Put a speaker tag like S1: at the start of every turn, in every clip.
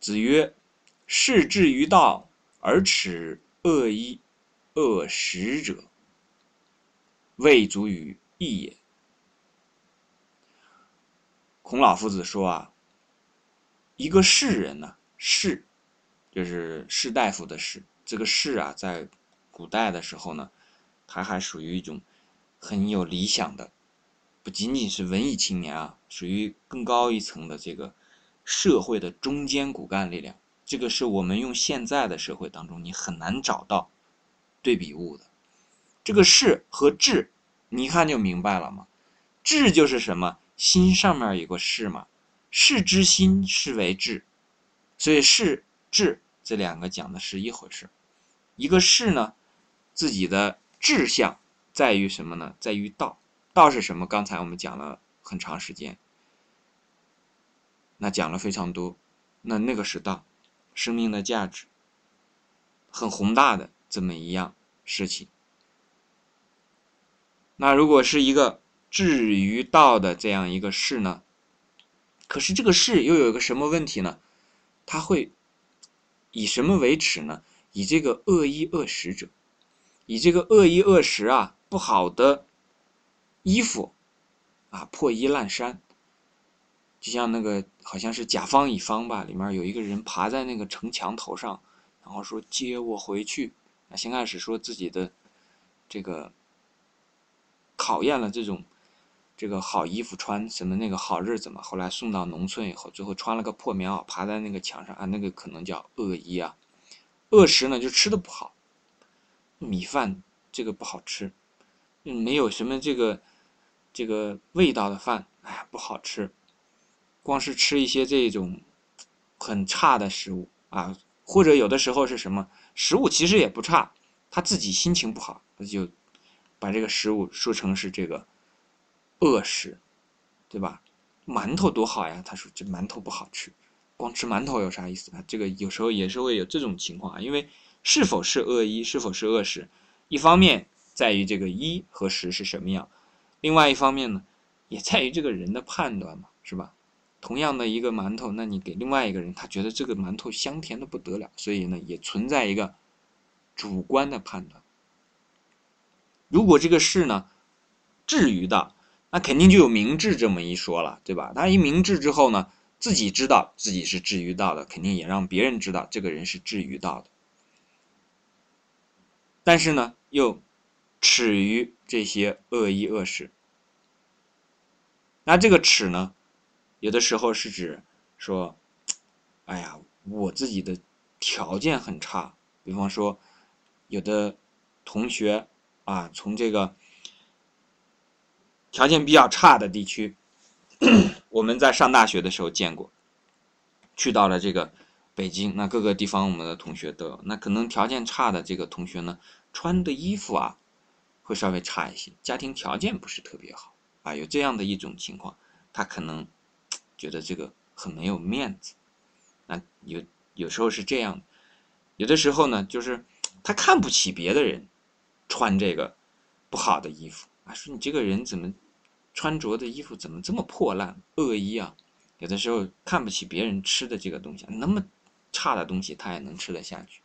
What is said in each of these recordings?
S1: 子曰：“士志于道而耻恶衣恶食者，未足与义也。”孔老夫子说啊，一个士人呢，士就是士大夫的士，这个士啊，在古代的时候呢，他还属于一种很有理想的，不仅仅是文艺青年啊，属于更高一层的这个社会的中坚骨干力量。这个是我们用现在的社会当中你很难找到对比物的。这个士和志，你一看就明白了嘛。志就是什么？心上面有个士嘛，士之心是为志，所以士志这两个讲的是一回事。一个士呢，自己的志向在于什么呢？在于道。道是什么？刚才我们讲了很长时间，那讲了非常多。那那个是道，生命的价值，很宏大的这么一样事情。那如果是一个。至于道的这样一个事呢，可是这个事又有一个什么问题呢？他会以什么为耻呢？以这个恶衣恶食者，以这个恶衣恶食啊，不好的衣服啊，破衣烂衫，就像那个好像是甲方乙方吧，里面有一个人爬在那个城墙头上，然后说接我回去。啊，先开始说自己的这个考验了这种。这个好衣服穿，什么那个好日子嘛？后来送到农村以后，最后穿了个破棉袄，爬在那个墙上啊，那个可能叫恶衣啊。恶食呢，就吃的不好，米饭这个不好吃，没有什么这个这个味道的饭，哎不好吃。光是吃一些这种很差的食物啊，或者有的时候是什么食物其实也不差，他自己心情不好，他就把这个食物说成是这个。饿食，对吧？馒头多好呀！他说这馒头不好吃，光吃馒头有啥意思啊？这个有时候也是会有这种情况啊。因为是否是恶衣，是否是恶食，一方面在于这个衣和食是什么样，另外一方面呢，也在于这个人的判断嘛，是吧？同样的一个馒头，那你给另外一个人，他觉得这个馒头香甜的不得了，所以呢，也存在一个主观的判断。如果这个事呢，至于的。那肯定就有明智这么一说了，对吧？他一明智之后呢，自己知道自己是至于道的，肯定也让别人知道这个人是至于道的。但是呢，又耻于这些恶意恶事。那这个耻呢，有的时候是指说，哎呀，我自己的条件很差，比方说，有的同学啊，从这个。条件比较差的地区，我们在上大学的时候见过。去到了这个北京，那各个地方我们的同学都有。那可能条件差的这个同学呢，穿的衣服啊，会稍微差一些，家庭条件不是特别好啊，有这样的一种情况，他可能觉得这个很没有面子。那有有时候是这样，有的时候呢，就是他看不起别的人穿这个不好的衣服啊。说你这个人怎么穿着的衣服怎么这么破烂恶衣啊？有的时候看不起别人吃的这个东西，那么差的东西他也能吃得下去。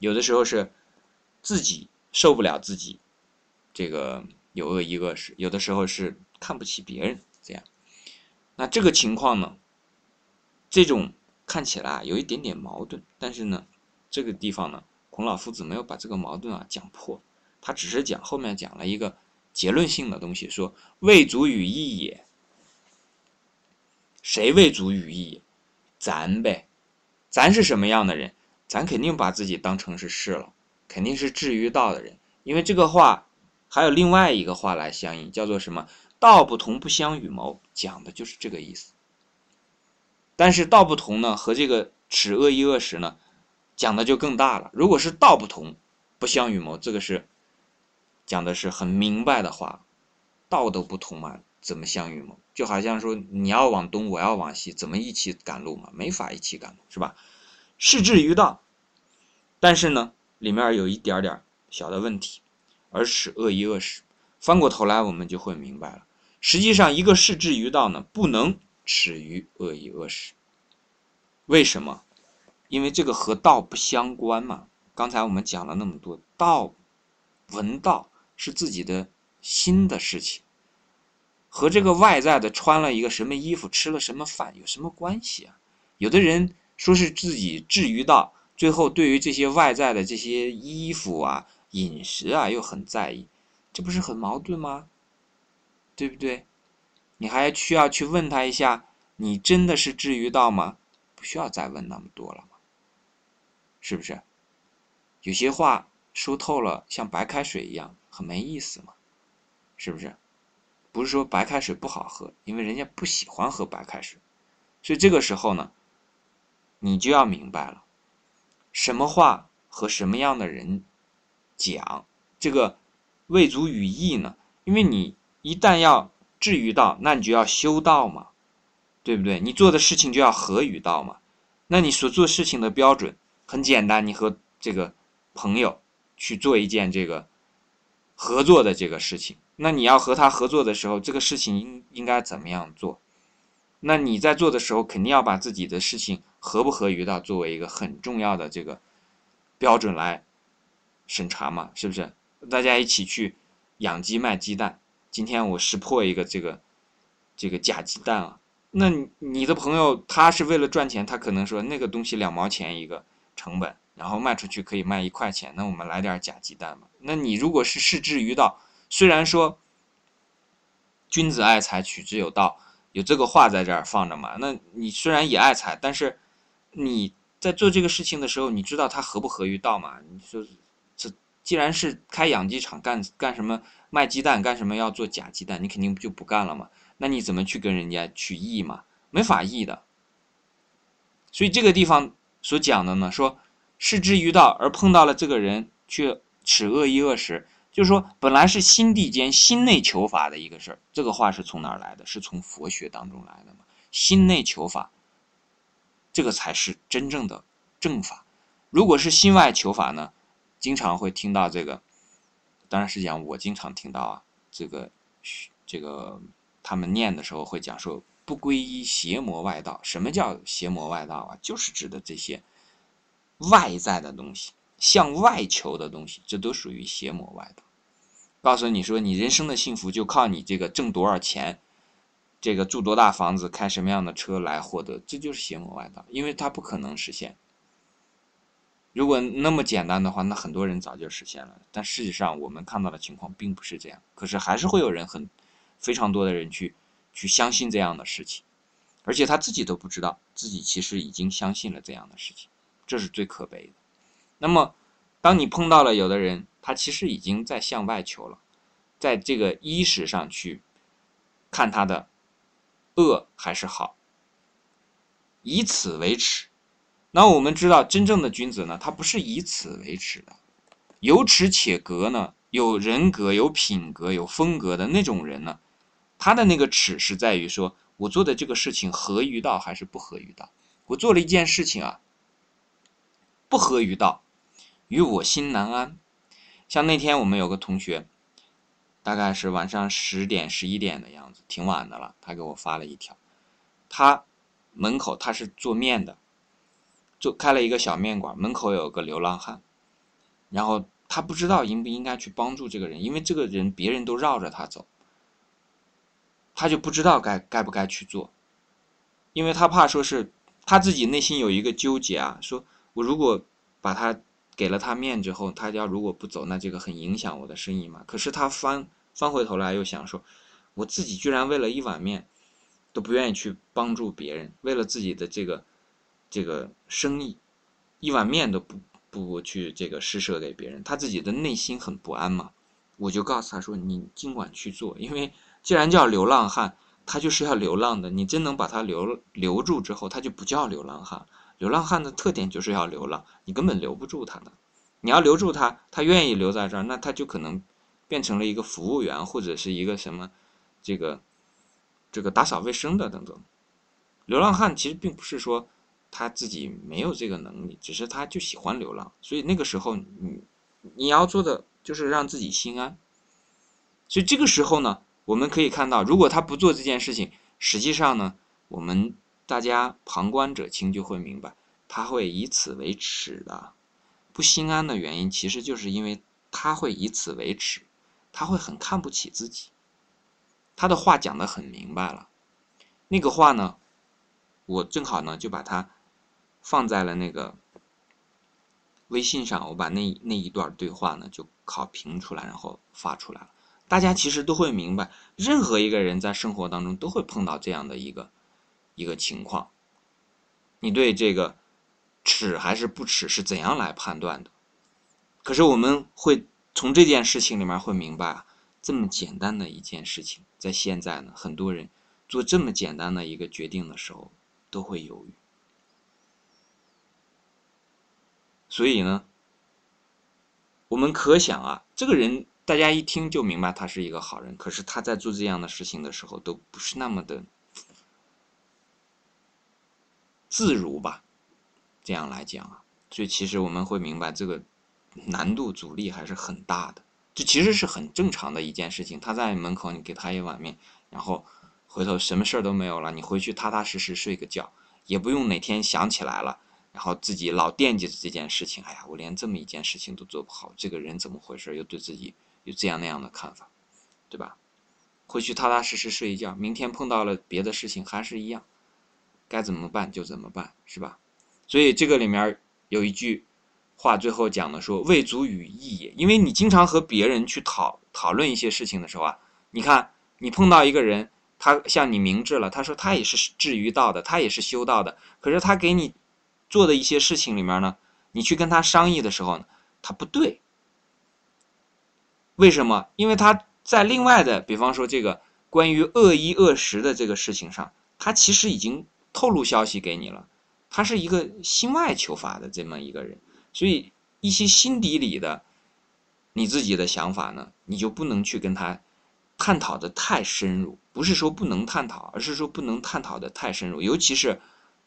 S1: 有的时候是自己受不了自己这个有恶意恶事，有的时候是看不起别人。那这个情况呢，这种看起来有一点点矛盾，但是呢，这个地方呢，孔老夫子没有把这个矛盾啊讲破。他只是讲后面讲了一个结论性的东西，说未足与义也。谁未足与义？咱呗，咱是什么样的人？咱肯定把自己当成是士了，肯定是至于道的人。因为这个话还有另外一个话来相应，叫做什么？道不同不相与谋，讲的就是这个意思。但是道不同呢，和这个耻恶一恶食呢，讲的就更大了。如果是道不同不相与谋，这个是。讲的是很明白的话，道都不同嘛，怎么相与谋？就好像说你要往东，我要往西，怎么一起赶路嘛？没法一起赶路，是吧？是至于道，但是呢，里面有一点点小的问题，而耻恶一恶食。翻过头来，我们就会明白了。实际上，一个是至于道呢，不能耻于恶意恶食。为什么？因为这个和道不相关嘛。刚才我们讲了那么多，道、闻道是自己的心的事情，和这个外在的穿了一个什么衣服、吃了什么饭有什么关系啊？有的人说是自己至于道，最后对于这些外在的这些衣服啊、饮食啊又很在意，这不是很矛盾吗？对不对？你还需要去问他一下，你真的是至于到吗？不需要再问那么多了嘛，是不是？有些话说透了，像白开水一样，很没意思嘛，是不是？不是说白开水不好喝，因为人家不喜欢喝白开水，所以这个时候呢，你就要明白了，什么话和什么样的人讲，这个未足语义呢？因为你一旦要至于道，那你就要修道嘛。对不对？你做的事情就要合于道嘛？那你所做事情的标准很简单，你和这个朋友去做一件这个合作的这个事情，那你要和他合作的时候，这个事情应应该怎么样做？那你在做的时候，肯定要把自己的事情合不合于道作为一个很重要的这个标准来审查嘛？是不是？大家一起去养鸡卖鸡蛋，今天我识破一个这个这个假鸡蛋了！那你的朋友他是为了赚钱，他可能说那个东西两毛钱一个成本，然后卖出去可以卖一块钱，那我们来点假鸡蛋嘛。那你如果是视之于道，虽然说君子爱财，取之有道，有这个话在这儿放着嘛。那你虽然也爱财，但是你在做这个事情的时候，你知道它合不合于道嘛？你说这既然是开养鸡场，干干什么卖鸡蛋，干什么要做假鸡蛋，你肯定就不干了嘛。那你怎么去跟人家去议嘛？没法议的。所以这个地方所讲的呢，说失之于道而碰到了这个人，却耻恶一恶时，就是说本来是心地间心内求法的一个事儿。这个话是从哪儿来的？是从佛学当中来的嘛？心内求法，这个才是真正的正法。如果是心外求法呢，经常会听到这个，当然是讲我经常听到啊，这个这个。他们念的时候会讲说不皈依邪魔外道。什么叫邪魔外道啊？就是指的这些外在的东西，向外求的东西，这都属于邪魔外道。告诉你说，你人生的幸福就靠你这个挣多少钱，这个住多大房子，开什么样的车来获得，这就是邪魔外道，因为它不可能实现。如果那么简单的话，那很多人早就实现了。但事实上，我们看到的情况并不是这样。可是还是会有人很。非常多的人去去相信这样的事情，而且他自己都不知道自己其实已经相信了这样的事情，这是最可悲的。那么，当你碰到了有的人，他其实已经在向外求了，在这个衣食上去看他的恶还是好，以此为耻。那我们知道，真正的君子呢，他不是以此为耻的，有耻且格呢，有人格、有品格、有风格的那种人呢。他的那个耻是在于说，我做的这个事情合于道还是不合于道？我做了一件事情啊，不合于道，与我心难安。像那天我们有个同学，大概是晚上十点、十一点的样子，挺晚的了，他给我发了一条，他门口他是做面的，就开了一个小面馆，门口有个流浪汉，然后他不知道应不应该去帮助这个人，因为这个人别人都绕着他走。他就不知道该该不该去做，因为他怕说是他自己内心有一个纠结啊，说我如果把他给了他面之后，他要如果不走，那这个很影响我的生意嘛。可是他翻翻回头来又想说，我自己居然为了一碗面都不愿意去帮助别人，为了自己的这个这个生意，一碗面都不不去这个施舍给别人，他自己的内心很不安嘛。我就告诉他说，你尽管去做，因为。既然叫流浪汉，他就是要流浪的。你真能把他留留住之后，他就不叫流浪汉。流浪汉的特点就是要流浪，你根本留不住他的。你要留住他，他愿意留在这儿，那他就可能变成了一个服务员或者是一个什么，这个这个打扫卫生的等等。流浪汉其实并不是说他自己没有这个能力，只是他就喜欢流浪。所以那个时候，你你要做的就是让自己心安。所以这个时候呢。我们可以看到，如果他不做这件事情，实际上呢，我们大家旁观者清就会明白，他会以此为耻的。不心安的原因，其实就是因为他会以此为耻，他会很看不起自己。他的话讲得很明白了，那个话呢，我正好呢就把它放在了那个微信上，我把那那一段对话呢就拷屏出来，然后发出来了。大家其实都会明白，任何一个人在生活当中都会碰到这样的一个一个情况。你对这个耻还是不耻是怎样来判断的？可是我们会从这件事情里面会明白啊，这么简单的一件事情，在现在呢，很多人做这么简单的一个决定的时候都会犹豫。所以呢，我们可想啊，这个人。大家一听就明白他是一个好人，可是他在做这样的事情的时候都不是那么的自如吧？这样来讲啊，所以其实我们会明白这个难度阻力还是很大的。这其实是很正常的一件事情。他在门口，你给他一碗面，然后回头什么事儿都没有了，你回去踏踏实实睡个觉，也不用哪天想起来了。然后自己老惦记着这件事情，哎呀，我连这么一件事情都做不好，这个人怎么回事？又对自己有这样那样的看法，对吧？回去踏踏实实睡一觉，明天碰到了别的事情还是一样，该怎么办就怎么办，是吧？所以这个里面有一句话，最后讲的说“未足与义也”，因为你经常和别人去讨讨论一些事情的时候啊，你看你碰到一个人，他向你明智了，他说他也是至于道的，他也是修道的，可是他给你。做的一些事情里面呢，你去跟他商议的时候呢，他不对。为什么？因为他在另外的，比方说这个关于恶一恶十的这个事情上，他其实已经透露消息给你了。他是一个心外求法的这么一个人，所以一些心底里的你自己的想法呢，你就不能去跟他探讨的太深入。不是说不能探讨，而是说不能探讨的太深入，尤其是。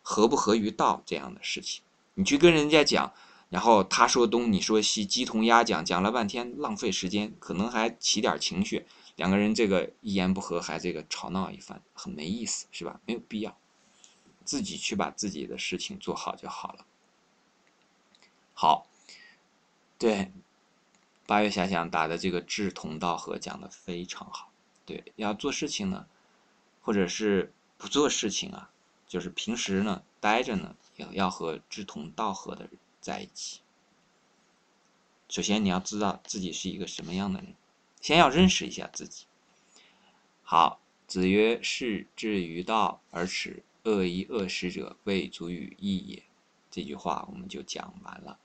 S1: 合不合于道这样的事情，你去跟人家讲，然后他说东你说西，鸡同鸭讲，讲了半天浪费时间，可能还起点情绪，两个人这个一言不合还这个吵闹一番，很没意思，是吧？没有必要，自己去把自己的事情做好就好了。好，对，八月遐想打的这个志同道合讲的非常好，对，要做事情呢，或者是不做事情啊。就是平时呢，待着呢，也要和志同道合的人在一起。首先你要知道自己是一个什么样的人，先要认识一下自己。好，子曰：“士之于道而耻恶衣恶食者，未足与义也。”这句话我们就讲完了。